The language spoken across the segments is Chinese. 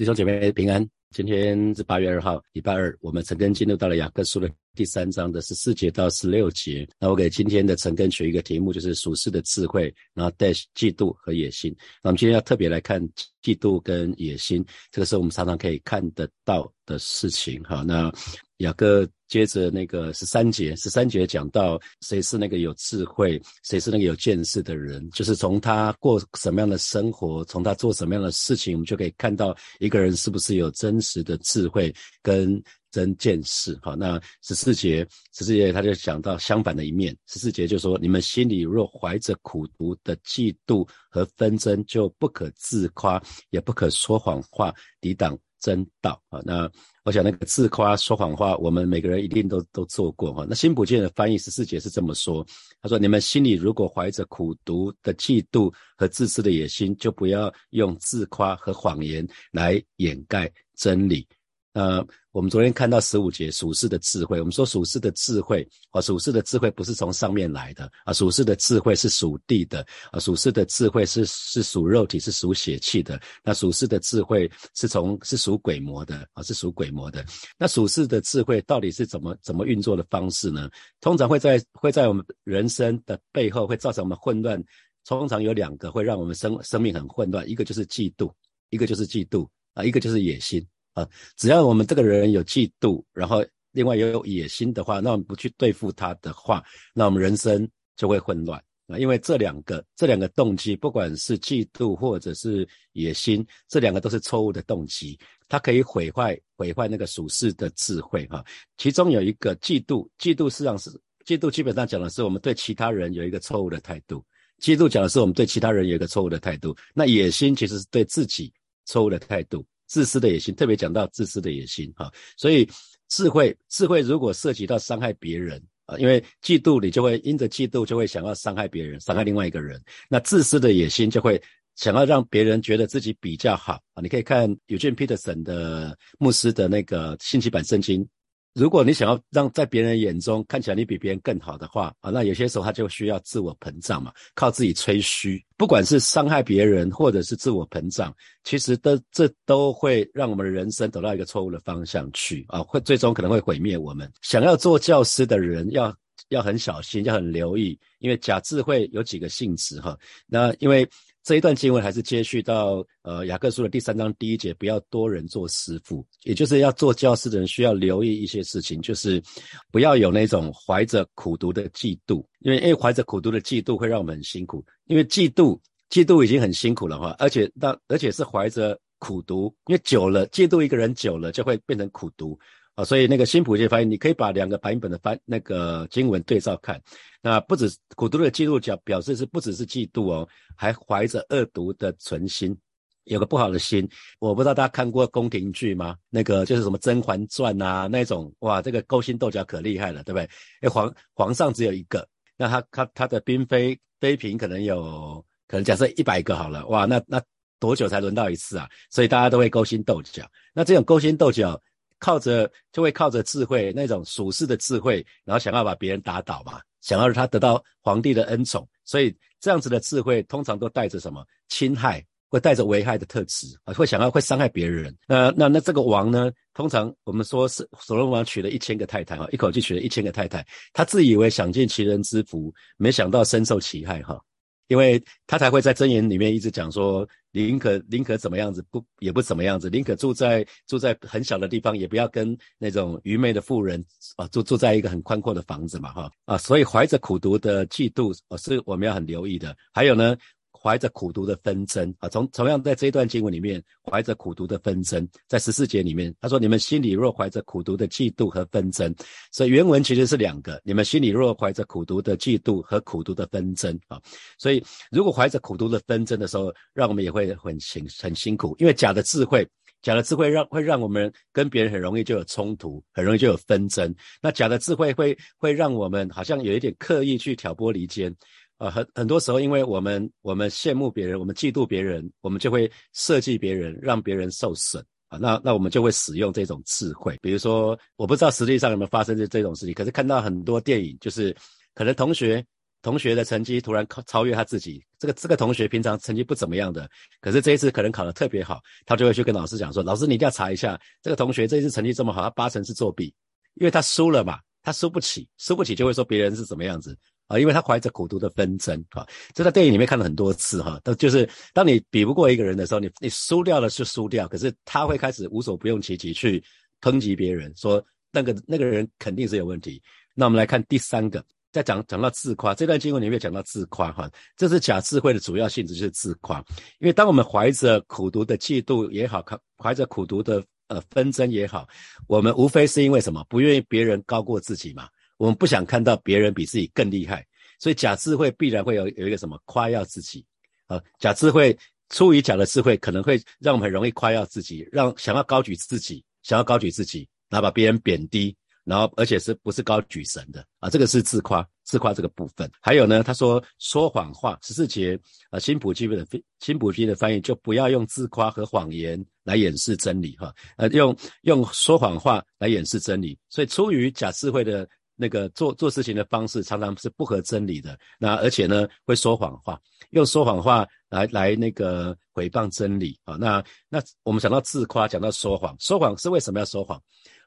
弟兄姐妹平安，今天是八月二号，礼拜二，我们陈根进入到了雅各书的第三章的十四节到十六节。那我给今天的陈根取一个题目，就是属世的智慧，然后带嫉妒和野心。那我们今天要特别来看嫉妒跟野心，这个是我们常常可以看得到的事情。哈，那雅各。接着那个十三节，十三节讲到谁是那个有智慧，谁是那个有见识的人，就是从他过什么样的生活，从他做什么样的事情，我们就可以看到一个人是不是有真实的智慧跟真见识。好，那十四节，十四节他就讲到相反的一面，十四节就说：你们心里若怀着苦毒的嫉妒和纷争，就不可自夸，也不可说谎话，抵挡。真道啊，那我想那个自夸说谎话，我们每个人一定都都做过哈。那新普健的翻译十四节是这么说，他说：你们心里如果怀着苦读的嫉妒和自私的野心，就不要用自夸和谎言来掩盖真理。呃，我们昨天看到十五节属世的智慧，我们说属世的智慧啊，属世的智慧不是从上面来的啊，属世的智慧是属地的啊，属世的智慧是是属肉体，是属血气的。那属世的智慧是从是属鬼魔的啊，是属鬼魔的。那属世的智慧到底是怎么怎么运作的方式呢？通常会在会在我们人生的背后会造成我们混乱。通常有两个会让我们生生命很混乱，一个就是嫉妒，一个就是嫉妒啊，一个就是野心。啊，只要我们这个人有嫉妒，然后另外也有野心的话，那我们不去对付他的话，那我们人生就会混乱啊。因为这两个这两个动机，不管是嫉妒或者是野心，这两个都是错误的动机，它可以毁坏毁坏那个属世的智慧哈。其中有一个嫉妒，嫉妒实际上是嫉妒，基本上讲的是我们对其他人有一个错误的态度，嫉妒讲的是我们对其他人有一个错误的态度。那野心其实是对自己错误的态度。自私的野心，特别讲到自私的野心哈，所以智慧智慧如果涉及到伤害别人啊，因为嫉妒你就会因着嫉妒就会想要伤害别人，伤害另外一个人，那自私的野心就会想要让别人觉得自己比较好啊。你可以看有卷 Peterson 的牧师的那个信息版圣经。如果你想要让在别人眼中看起来你比别人更好的话啊，那有些时候他就需要自我膨胀嘛，靠自己吹嘘，不管是伤害别人或者是自我膨胀，其实都这都会让我们的人生走到一个错误的方向去啊，会最终可能会毁灭我们。想要做教师的人要要很小心，要很留意，因为假智慧有几个性质哈，那因为。这一段经文还是接续到呃雅各书的第三章第一节，不要多人做师傅，也就是要做教师的人需要留意一些事情，就是不要有那种怀着苦读的嫉妒，因为因为怀着苦读的嫉妒会让我们很辛苦，因为嫉妒嫉妒已经很辛苦了哈，而且那而且是怀着苦读，因为久了嫉妒一个人久了就会变成苦读。所以那个新普界发现，你可以把两个版本的翻那个经文对照看，那不止古都的嫉妒表表示是不只是嫉妒哦，还怀着恶毒的存心，有个不好的心。我不知道大家看过宫廷剧吗？那个就是什么《甄嬛传》啊那种，哇，这个勾心斗角可厉害了，对不对？哎，皇皇上只有一个，那他他他的嫔妃妃嫔可能有，可能假设一百个好了，哇，那那多久才轮到一次啊？所以大家都会勾心斗角。那这种勾心斗角。靠着就会靠着智慧那种属世的智慧，然后想要把别人打倒嘛，想要让他得到皇帝的恩宠，所以这样子的智慧通常都带着什么侵害，会带着危害的特质啊，会想要会伤害别人。那那那这个王呢，通常我们说是所罗王娶了一千个太太哈，一口气娶了一千个太太，他自以为享尽其人之福，没想到深受其害哈。因为他才会在箴言里面一直讲说，宁可宁可怎么样子，不也不怎么样子，宁可住在住在很小的地方，也不要跟那种愚昧的富人啊住住在一个很宽阔的房子嘛，哈啊，所以怀着苦读的嫉妒，哦是我们要很留意的。还有呢。怀着苦读的纷争啊，同同样在这一段经文里面，怀着苦读的纷争，在十四节里面，他说：“你们心里若怀着苦读的嫉妒和纷争。”所以原文其实是两个：你们心里若怀着苦读的嫉妒和苦读的纷争啊。所以如果怀着苦读的纷争的时候，让我们也会很辛很辛苦，因为假的智慧，假的智慧让会让我们跟别人很容易就有冲突，很容易就有纷争。那假的智慧会会让我们好像有一点刻意去挑拨离间。啊，很很多时候，因为我们我们羡慕别人，我们嫉妒别人，我们就会设计别人，让别人受损啊。那那我们就会使用这种智慧。比如说，我不知道实际上有没有发生这这种事情，可是看到很多电影，就是可能同学同学的成绩突然超超越他自己，这个这个同学平常成绩不怎么样的，可是这一次可能考得特别好，他就会去跟老师讲说：“老师，你一定要查一下这个同学这一次成绩这么好，他八成是作弊，因为他输了嘛，他输不起，输不起就会说别人是怎么样子啊，因为他怀着苦读的纷争啊。这在电影里面看了很多次哈，都就是当你比不过一个人的时候，你你输掉了是输掉，可是他会开始无所不用其极去抨击别人，说那个那个人肯定是有问题。那我们来看第三个。在讲讲到自夸这段经文里面讲到自夸哈，这是假智慧的主要性质就是自夸，因为当我们怀着苦读的嫉妒也好，怀着苦读的呃纷争也好，我们无非是因为什么？不愿意别人高过自己嘛，我们不想看到别人比自己更厉害，所以假智慧必然会有有一个什么夸耀自己啊，假智慧出于假的智慧，可能会让我们很容易夸耀自己，让想要高举自己，想要高举自己，然后把别人贬低。然后，而且是不是高举神的啊？这个是自夸，自夸这个部分。还有呢，他说说谎话，十四节啊，新普基的新普基的翻译就不要用自夸和谎言来掩饰真理哈，呃，用用说谎话来掩饰真理。所以出于假智慧的那个做做事情的方式，常常是不合真理的。那而且呢，会说谎话，用说谎话来来那个诽谤真理啊。那那我们讲到自夸，讲到说谎，说谎是为什么要说谎？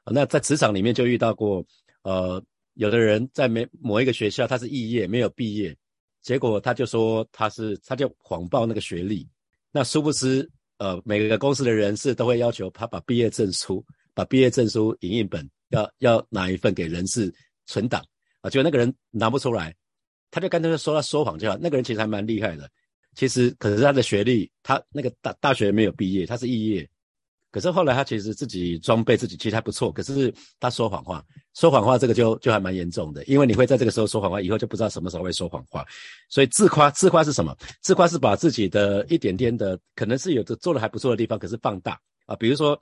那在职场里面就遇到过，呃，有的人在某某一个学校他是肄业没有毕业，结果他就说他是他就谎报那个学历，那殊不知，呃，每个公司的人事都会要求他把毕业证书、把毕业证书影印本要要拿一份给人事存档啊，结果那个人拿不出来，他就干脆就说他说谎就好，那个人其实还蛮厉害的，其实可是他的学历他那个大大学没有毕业，他是肄业。可是后来他其实自己装备自己其实还不错，可是他说谎话，说谎话这个就就还蛮严重的，因为你会在这个时候说谎话，以后就不知道什么时候会说谎话。所以自夸，自夸是什么？自夸是把自己的一点点的可能是有的做的还不错的地方，可是放大啊。比如说，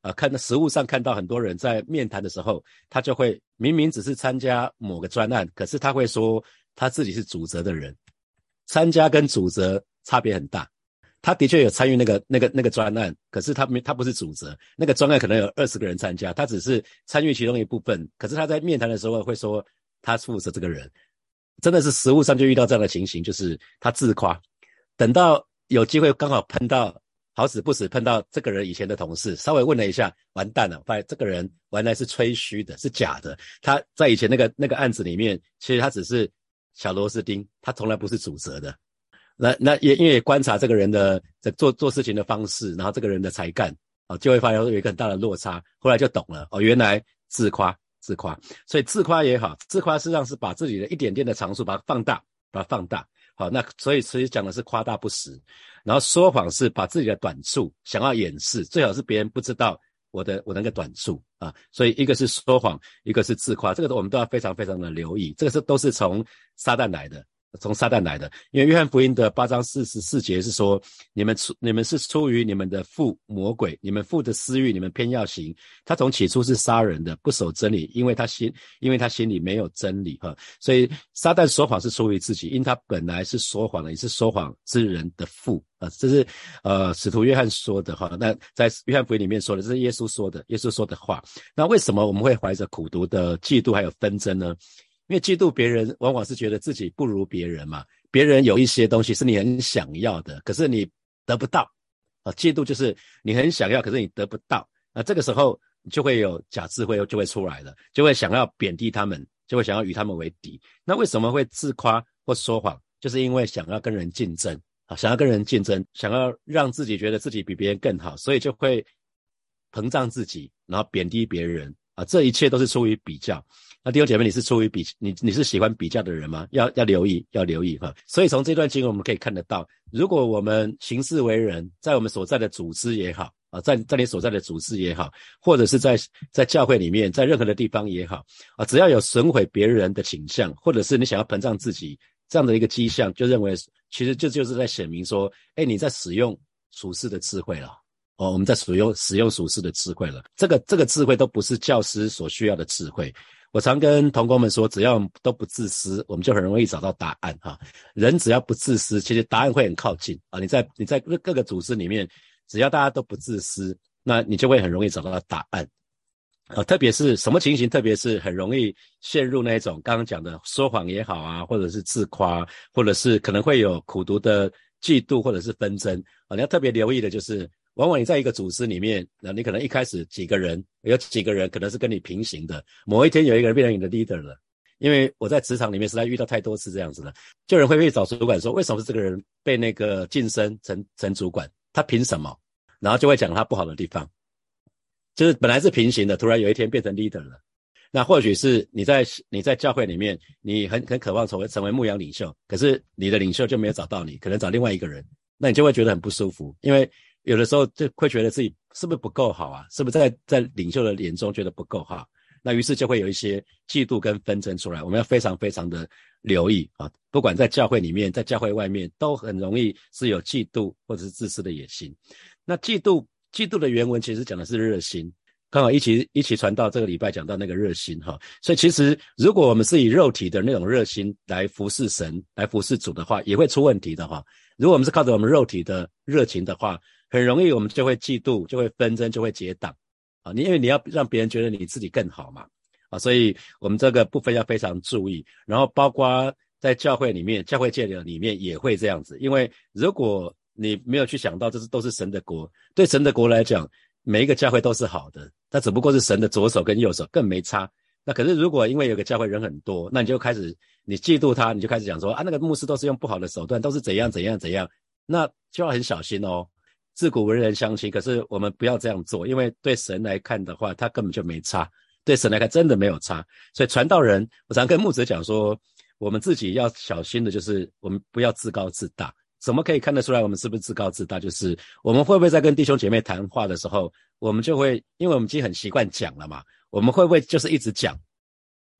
啊，看到实物上看到很多人在面谈的时候，他就会明明只是参加某个专案，可是他会说他自己是主责的人，参加跟主责差别很大。他的确有参与那个、那个、那个专案，可是他没，他不是主责。那个专案可能有二十个人参加，他只是参与其中一部分。可是他在面谈的时候会说他负责这个人，真的是实物上就遇到这样的情形，就是他自夸。等到有机会刚好碰到好死不死碰到这个人以前的同事，稍微问了一下，完蛋了，发现这个人原来是吹嘘的，是假的。他在以前那个那个案子里面，其实他只是小螺丝钉，他从来不是主责的。那那也因为观察这个人的在做做事情的方式，然后这个人的才干啊，就会发现有一个很大的落差。后来就懂了哦，原来自夸自夸，所以自夸也好，自夸实际上是把自己的一点点的长处把它放大，把它放大。好，那所以其实讲的是夸大不实，然后说谎是把自己的短处想要掩饰，最好是别人不知道我的我那个短处啊。所以一个是说谎，一个是自夸，这个我们都要非常非常的留意。这个是都是从撒旦来的。从撒旦来的，因为约翰福音的八章四十四节是说，你们出你们是出于你们的父魔鬼，你们父的私欲，你们偏要行。他从起初是杀人的，不守真理，因为他心因为他心里没有真理哈。所以撒旦说谎是出于自己，因他本来是说谎的，也是说谎之人的父啊。这是呃使徒约翰说的哈。那在约翰福音里面说的，这是耶稣说的，耶稣说的话。那为什么我们会怀着苦读的嫉妒还有纷争呢？因为嫉妒别人，往往是觉得自己不如别人嘛。别人有一些东西是你很想要的，可是你得不到啊。嫉妒就是你很想要，可是你得不到。那这个时候就会有假智慧就会出来了，就会想要贬低他们，就会想要与他们为敌。那为什么会自夸或说谎？就是因为想要跟人竞争啊，想要跟人竞争，想要让自己觉得自己比别人更好，所以就会膨胀自己，然后贬低别人啊。这一切都是出于比较。那弟兄姐妹，你是出于比你你是喜欢比较的人吗？要要留意，要留意哈。所以从这段经文我们可以看得到，如果我们行事为人，在我们所在的组织也好啊，在在你所在的组织也好，或者是在在教会里面，在任何的地方也好啊，只要有损毁别人的倾向，或者是你想要膨胀自己这样的一个迹象，就认为其实就就是在显明说，哎，你在使用属世的智慧了哦，我们在使用使用属世的智慧了。这个这个智慧都不是教师所需要的智慧。我常跟同工们说，只要都不自私，我们就很容易找到答案哈。人只要不自私，其实答案会很靠近啊。你在你在各各个组织里面，只要大家都不自私，那你就会很容易找到答案。啊，特别是什么情形？特别是很容易陷入那种刚刚讲的说谎也好啊，或者是自夸，或者是可能会有苦读的嫉妒或者是纷争啊。你要特别留意的就是，往往你在一个组织里面，那你可能一开始几个人，有几个人可能是跟你平行的，某一天有一个人变成你的 leader 了。因为我在职场里面实在遇到太多次这样子了，就有人会去找主管说，为什么这个人被那个晋升成成主管？他凭什么？然后就会讲他不好的地方，就是本来是平行的，突然有一天变成 leader 了。那或许是你在你在教会里面，你很很渴望成为成为牧羊领袖，可是你的领袖就没有找到你，可能找另外一个人，那你就会觉得很不舒服，因为有的时候就会觉得自己是不是不够好啊？是不是在在领袖的眼中觉得不够好？那于是就会有一些嫉妒跟纷争出来，我们要非常非常的留意啊！不管在教会里面，在教会外面，都很容易是有嫉妒或者是自私的野心。那嫉妒，嫉妒的原文其实讲的是热心，刚好一起一起传到这个礼拜讲到那个热心哈。所以其实如果我们是以肉体的那种热心来服侍神、来服侍主的话，也会出问题的哈。如果我们是靠着我们肉体的热情的话，很容易我们就会嫉妒，就会纷争，就会结党。啊你因为你要让别人觉得你自己更好嘛，啊，所以我们这个部分要非常注意。然后包括在教会里面，教会界的里面也会这样子。因为如果你没有去想到这是都是神的国，对神的国来讲，每一个教会都是好的，那只不过是神的左手跟右手更没差。那可是如果因为有个教会人很多，那你就开始你嫉妒他，你就开始讲说啊，那个牧师都是用不好的手段，都是怎样怎样怎样，那就要很小心哦。自古文人相亲，可是我们不要这样做，因为对神来看的话，他根本就没差。对神来看，真的没有差。所以传道人，我常跟牧者讲说，我们自己要小心的，就是我们不要自高自大。怎么可以看得出来我们是不是自高自大？就是我们会不会在跟弟兄姐妹谈话的时候，我们就会，因为我们已经很习惯讲了嘛，我们会不会就是一直讲，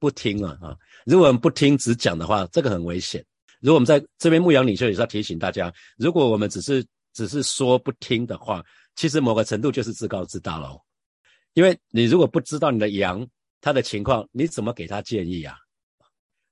不听了啊？如果我们不听只讲的话，这个很危险。如果我们在这边牧羊领袖也是要提醒大家，如果我们只是只是说不听的话，其实某个程度就是自高自大喽。因为你如果不知道你的羊他的情况，你怎么给他建议啊？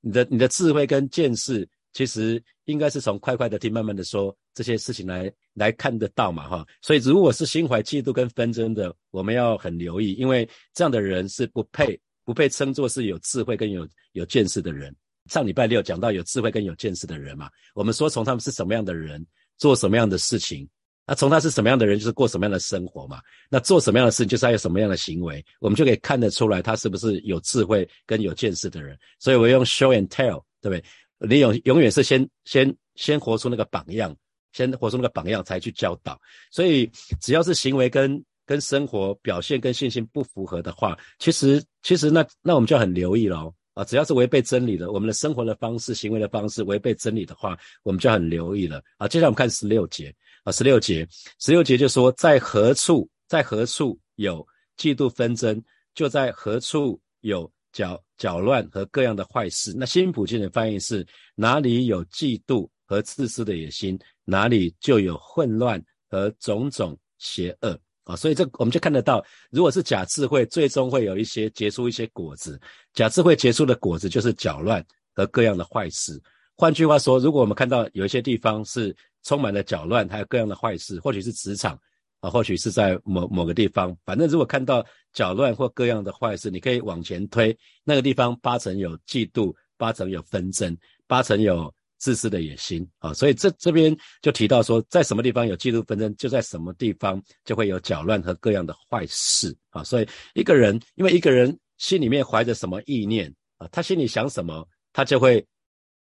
你的你的智慧跟见识，其实应该是从快快的听，慢慢的说这些事情来来看得到嘛哈。所以如果是心怀嫉妒跟纷争的，我们要很留意，因为这样的人是不配不配称作是有智慧跟有有见识的人。上礼拜六讲到有智慧跟有见识的人嘛，我们说从他们是什么样的人。做什么样的事情，那从他是什么样的人，就是过什么样的生活嘛。那做什么样的事情，就是他有什么样的行为，我们就可以看得出来他是不是有智慧跟有见识的人。所以我用 show and tell，对不对？你永永远是先先先活出那个榜样，先活出那个榜样才去教导。所以只要是行为跟跟生活表现跟信心不符合的话，其实其实那那我们就很留意了。啊，只要是违背真理的，我们的生活的方式、行为的方式违背真理的话，我们就很留意了。啊，接下来我们看十六节啊，十六节，十六节就说，在何处，在何处有嫉妒纷争，就在何处有搅搅乱和各样的坏事。那新普京的翻译是：哪里有嫉妒和自私的野心，哪里就有混乱和种种邪恶。啊，所以这我们就看得到，如果是假智慧，最终会有一些结出一些果子。假智慧结出的果子就是搅乱和各样的坏事。换句话说，如果我们看到有一些地方是充满了搅乱，还有各样的坏事，或许是职场啊，或许是在某某个地方，反正如果看到搅乱或各样的坏事，你可以往前推，那个地方八成有嫉妒，八成有纷争，八成有。自私的野心啊，所以这这边就提到说，在什么地方有嫉妒纷争，就在什么地方就会有搅乱和各样的坏事啊。所以一个人，因为一个人心里面怀着什么意念啊，他心里想什么，他就会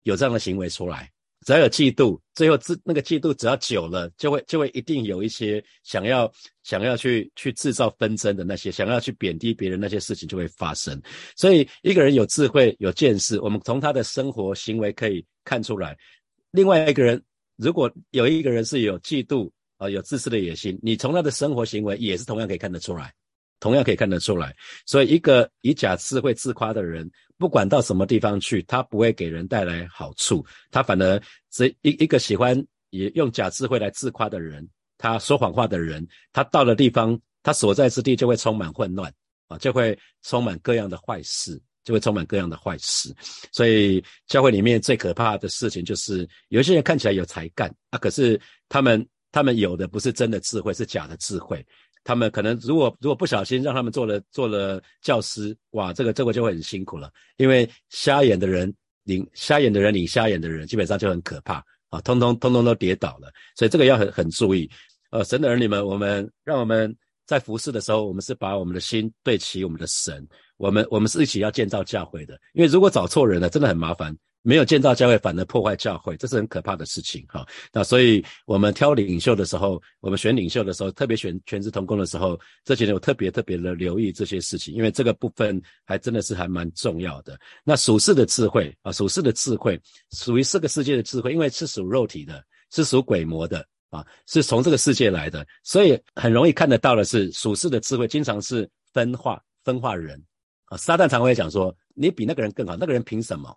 有这样的行为出来。只要有嫉妒，最后自那个嫉妒只要久了，就会就会一定有一些想要想要去去制造纷争的那些，想要去贬低别人那些事情就会发生。所以一个人有智慧有见识，我们从他的生活行为可以看出来。另外一个人如果有一个人是有嫉妒啊有自私的野心，你从他的生活行为也是同样可以看得出来。同样可以看得出来，所以一个以假智慧自夸的人，不管到什么地方去，他不会给人带来好处，他反而是一一个喜欢也用假智慧来自夸的人，他说谎话的人，他到了地方，他所在之地就会充满混乱啊，就会充满各样的坏事，就会充满各样的坏事。所以教会里面最可怕的事情就是，有些人看起来有才干啊，可是他们他们有的不是真的智慧，是假的智慧。他们可能如果如果不小心让他们做了做了教师，哇，这个这个就会很辛苦了，因为瞎眼的人领瞎眼的人领瞎眼的人，基本上就很可怕啊，通通通通都跌倒了，所以这个要很很注意。呃，神的儿女们，我们让我们在服侍的时候，我们是把我们的心对齐我们的神，我们我们是一起要建造教会的，因为如果找错人了，真的很麻烦。没有建造教会，反而破坏教会，这是很可怕的事情哈。那所以我们挑领袖的时候，我们选领袖的时候，特别选全职同工的时候，这几年我特别特别的留意这些事情，因为这个部分还真的是还蛮重要的。那属世的智慧啊，属世的智慧属于这个世界的智慧，因为是属肉体的，是属鬼魔的啊，是从这个世界来的，所以很容易看得到的是属世的智慧，经常是分化分化人啊。撒旦常会讲说，你比那个人更好，那个人凭什么？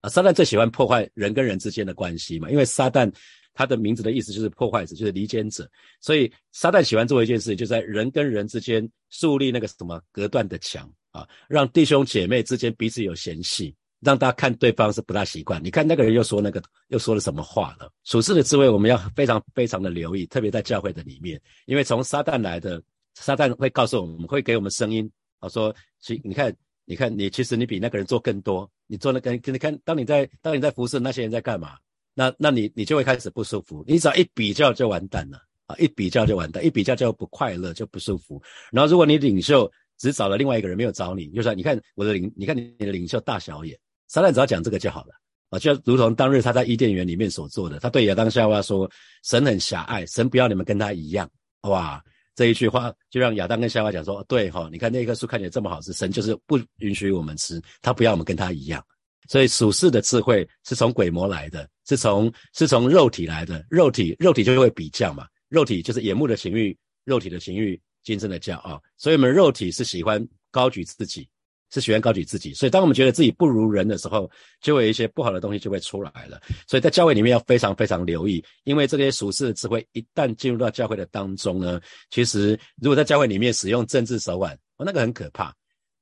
啊，撒旦最喜欢破坏人跟人之间的关系嘛，因为撒旦他的名字的意思就是破坏者，就是离间者，所以撒旦喜欢做一件事，就在人跟人之间树立那个什么隔断的墙啊，让弟兄姐妹之间彼此有嫌隙，让大家看对方是不大习惯。你看那个人又说那个又说了什么话了？处事的智慧我们要非常非常的留意，特别在教会的里面，因为从撒旦来的，撒旦会告诉我们，会给我们声音啊，说其你看。你看，你其实你比那个人做更多，你做那个，你看，当你在当你在服侍那些人在干嘛，那那你你就会开始不舒服。你只要一比较就完蛋了啊！一比较就完蛋，一比较就不快乐，就不舒服。然后如果你领袖只找了另外一个人，没有找你，就说你看我的领，你看你的领袖大小眼。撒旦只要讲这个就好了啊，就如同当日他在伊甸园里面所做的，他对亚当夏娃说：“神很狭隘，神不要你们跟他一样。”哇！这一句话就让亚当跟夏娃讲说：“对哈，你看那棵树看起来这么好吃，神就是不允许我们吃，他不要我们跟他一样。所以属世的智慧是从鬼魔来的，是从是从肉体来的，肉体肉体就会比较嘛，肉体就是眼目的情欲，肉体的情欲，精神的骄傲。所以我们肉体是喜欢高举自己。”是喜欢高举自己，所以当我们觉得自己不如人的时候，就会有一些不好的东西就会出来了。所以在教会里面要非常非常留意，因为这些属世的智慧一旦进入到教会的当中呢，其实如果在教会里面使用政治手腕，哦，那个很可怕。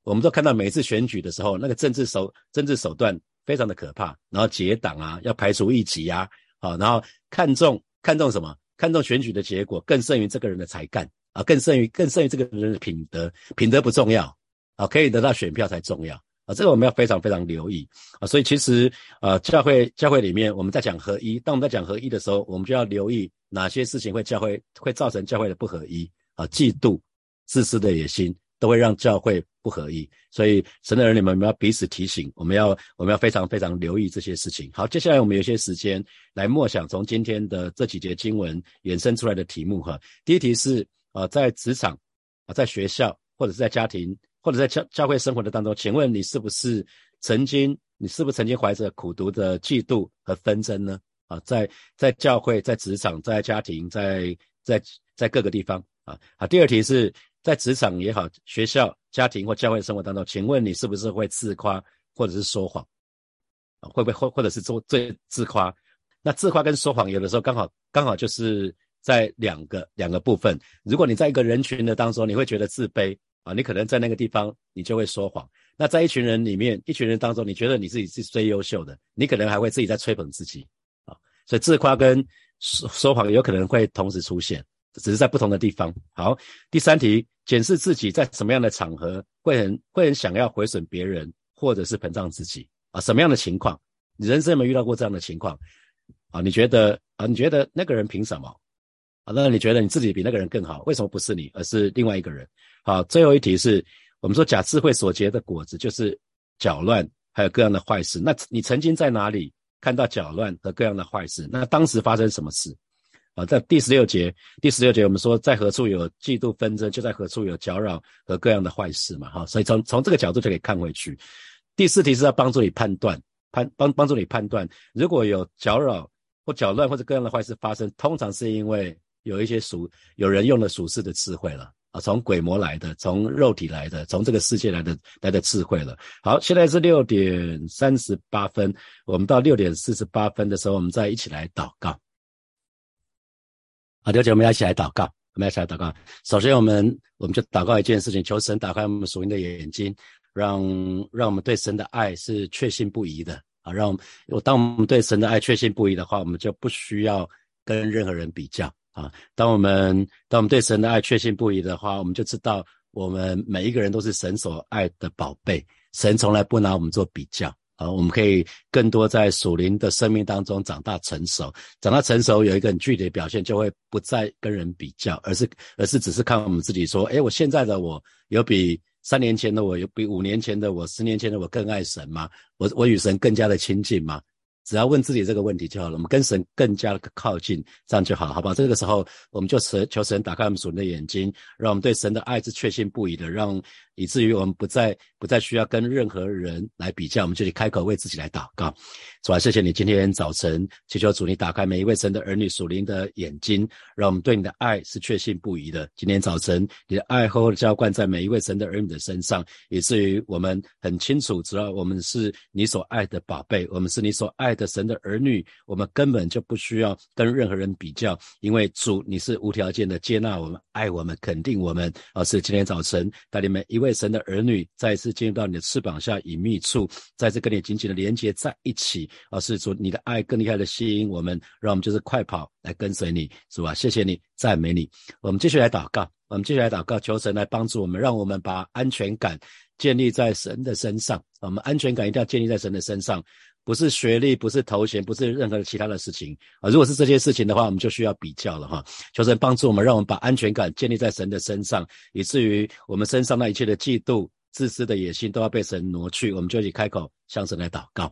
我们都看到每次选举的时候，那个政治手政治手段非常的可怕，然后结党啊，要排除异己啊，好，然后看重看重什么？看重选举的结果更胜于这个人的才干啊，更胜于更胜于这个人的品德，品德不重要。啊，可以得到选票才重要啊！这个我们要非常非常留意啊！所以其实呃，教会教会里面我们在讲合一，当我们在讲合一的时候，我们就要留意哪些事情会教会会造成教会的不合一啊！嫉妒、自私的野心都会让教会不合一。所以神的儿女们，我们要彼此提醒，我们要我们要非常非常留意这些事情。好，接下来我们有些时间来默想从今天的这几节经文衍生出来的题目哈。第一题是啊，在职场啊，在学校或者是在家庭。或者在教教会生活的当中，请问你是不是曾经，你是不是曾经怀着苦读的嫉妒和纷争呢？啊，在在教会、在职场、在家庭、在在在各个地方啊。好，第二题是在职场也好，学校、家庭或教会生活当中，请问你是不是会自夸或者是说谎？啊，会不会或或者是做最自夸？那自夸跟说谎有的时候刚好刚好就是在两个两个部分。如果你在一个人群的当中，你会觉得自卑。啊，你可能在那个地方，你就会说谎。那在一群人里面，一群人当中，你觉得你自己是最优秀的，你可能还会自己在吹捧自己啊。所以自夸跟说说谎有可能会同时出现，只是在不同的地方。好，第三题，检视自己在什么样的场合会很会很想要毁损别人，或者是膨胀自己啊？什么样的情况？你人生有没有遇到过这样的情况啊？你觉得啊？你觉得那个人凭什么？啊？那你觉得你自己比那个人更好？为什么不是你，而是另外一个人？好，最后一题是我们说假智慧所结的果子就是搅乱，还有各样的坏事。那你曾经在哪里看到搅乱和各样的坏事？那当时发生什么事？啊，在第十六节，第十六节我们说在何处有嫉妒纷争，就在何处有搅扰和各样的坏事嘛。哈，所以从从这个角度就可以看回去。第四题是要帮助你判断，判帮帮助你判断，如果有搅扰或搅乱或者各样的坏事发生，通常是因为有一些属有人用了属世的智慧了。啊，从鬼魔来的，从肉体来的，从这个世界来的来的智慧了。好，现在是六点三十八分，我们到六点四十八分的时候，我们再一起来祷告。好，刘姐，我们要一起来祷告，我们要一起来祷告。首先，我们我们就祷告一件事情，求神打开我们属灵的眼睛，让让我们对神的爱是确信不疑的啊。让我当我们对神的爱确信不疑的话，我们就不需要跟任何人比较。啊。当我们当我们对神的爱确信不疑的话，我们就知道我们每一个人都是神所爱的宝贝，神从来不拿我们做比较。啊，我们可以更多在属灵的生命当中长大成熟，长大成熟有一个很具体的表现，就会不再跟人比较，而是而是只是看我们自己说，哎，我现在的我有比三年前的我，有比五年前的我，十年前的我更爱神吗？我我与神更加的亲近吗？只要问自己这个问题就好了，我们跟神更加的靠近，这样就好，好不好？这个时候我们就求求神打开我们属灵的眼睛，让我们对神的爱是确信不疑的，让。以至于我们不再不再需要跟任何人来比较，我们就去开口为自己来祷告。主啊，谢谢你今天早晨祈求主，你打开每一位神的儿女属灵的眼睛，让我们对你的爱是确信不疑的。今天早晨，你的爱厚厚的浇灌在每一位神的儿女的身上，以至于我们很清楚，知道我们是你所爱的宝贝，我们是你所爱的神的儿女，我们根本就不需要跟任何人比较，因为主你是无条件的接纳我们、爱我们、肯定我们。而是今天早晨带领每一位。神的儿女再次进入到你的翅膀下隐秘处，再次跟你紧紧的连接在一起，而是主你的爱更厉害的吸引我们，让我们就是快跑来跟随你，是吧？谢谢你，赞美你。我们继续来祷告，我们继续来祷告，求神来帮助我们，让我们把安全感建立在神的身上。我们安全感一定要建立在神的身上。不是学历，不是头衔，不是任何其他的事情啊！如果是这些事情的话，我们就需要比较了哈。求神帮助我们，让我们把安全感建立在神的身上，以至于我们身上那一切的嫉妒、自私的野心都要被神挪去。我们就一起开口向神来祷告，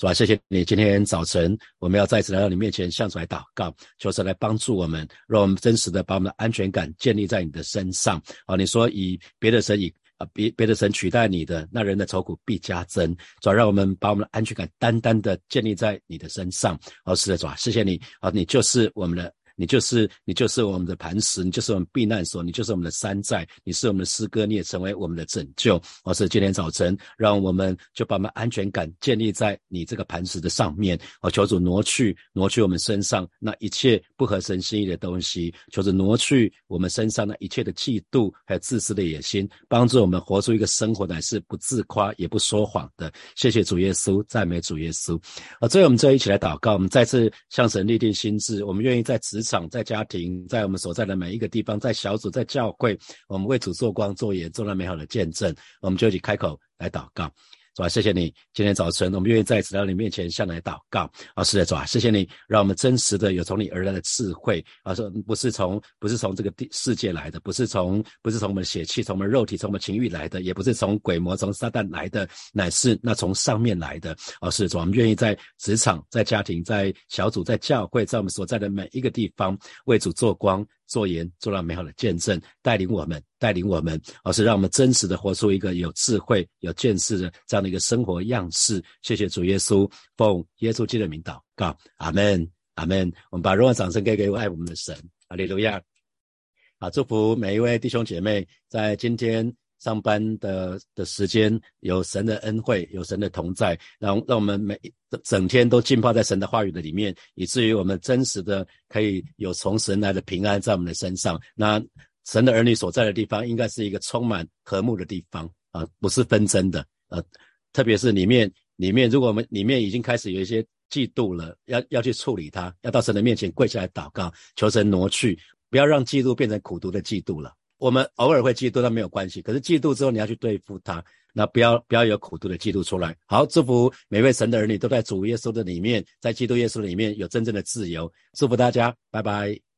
是吧？谢谢你，今天早晨我们要再次来到你面前向主来祷告，求神来帮助我们，让我们真实的把我们的安全感建立在你的身上啊！你说以别的神以。啊，别别的神取代你的，那人的愁苦必加增。主要让我们把我们的安全感单单的建立在你的身上。哦，是的，主啊，谢谢你哦，你就是我们的。你就是你就是我们的磐石，你就是我们避难所，你就是我们的山寨，你是我们的诗歌，你也成为我们的拯救。我是今天早晨，让我们就把我们安全感建立在你这个磐石的上面。我求主挪去挪去我们身上那一切不合神心意的东西，求主挪去我们身上那一切的嫉妒还有自私的野心，帮助我们活出一个生活乃是不自夸也不说谎的。谢谢主耶稣，赞美主耶稣。啊，最后我们最后一起来祷告，我们再次向神立定心志，我们愿意在此。场在家庭，在我们所在的每一个地方，在小组，在教会，我们为主做光、做盐，做了美好的见证，我们就一起开口来祷告。是吧？谢谢你，今天早晨我们愿意在来到你面前向来祷告。啊，是的，主啊，谢谢你，让我们真实的有从你而来的智慧。啊，说不是从不是从这个地世界来的，不是从不是从我们的血气、从我们肉体、从我们情欲来的，也不是从鬼魔、从撒旦来的，乃是那从上面来的。啊，是主，我们愿意在职场、在家庭、在小组、在教会，在我们所在的每一个地方为主做光。做盐，做了美好的见证，带领我们，带领我们，而是让我们真实的活出一个有智慧、有见识的这样的一个生活样式。谢谢主耶稣，奉耶稣基督的名祷告，阿门，阿门。我们把荣耀掌声给给爱我们的神，阿利路亚。啊，祝福每一位弟兄姐妹在今天。上班的的时间有神的恩惠，有神的同在，让让我们每整天都浸泡在神的话语的里面，以至于我们真实的可以有从神来的平安在我们的身上。那神的儿女所在的地方，应该是一个充满和睦的地方啊，不是纷争的。啊，特别是里面里面，如果我们里面已经开始有一些嫉妒了，要要去处理它，要到神的面前跪下来祷告，求神挪去，不要让嫉妒变成苦毒的嫉妒了。我们偶尔会嫉妒，但没有关系。可是嫉妒之后，你要去对付他，那不要不要有苦度的嫉妒出来。好，祝福每位神的儿女都在主耶稣的里面，在基督耶稣里面有真正的自由。祝福大家，拜拜。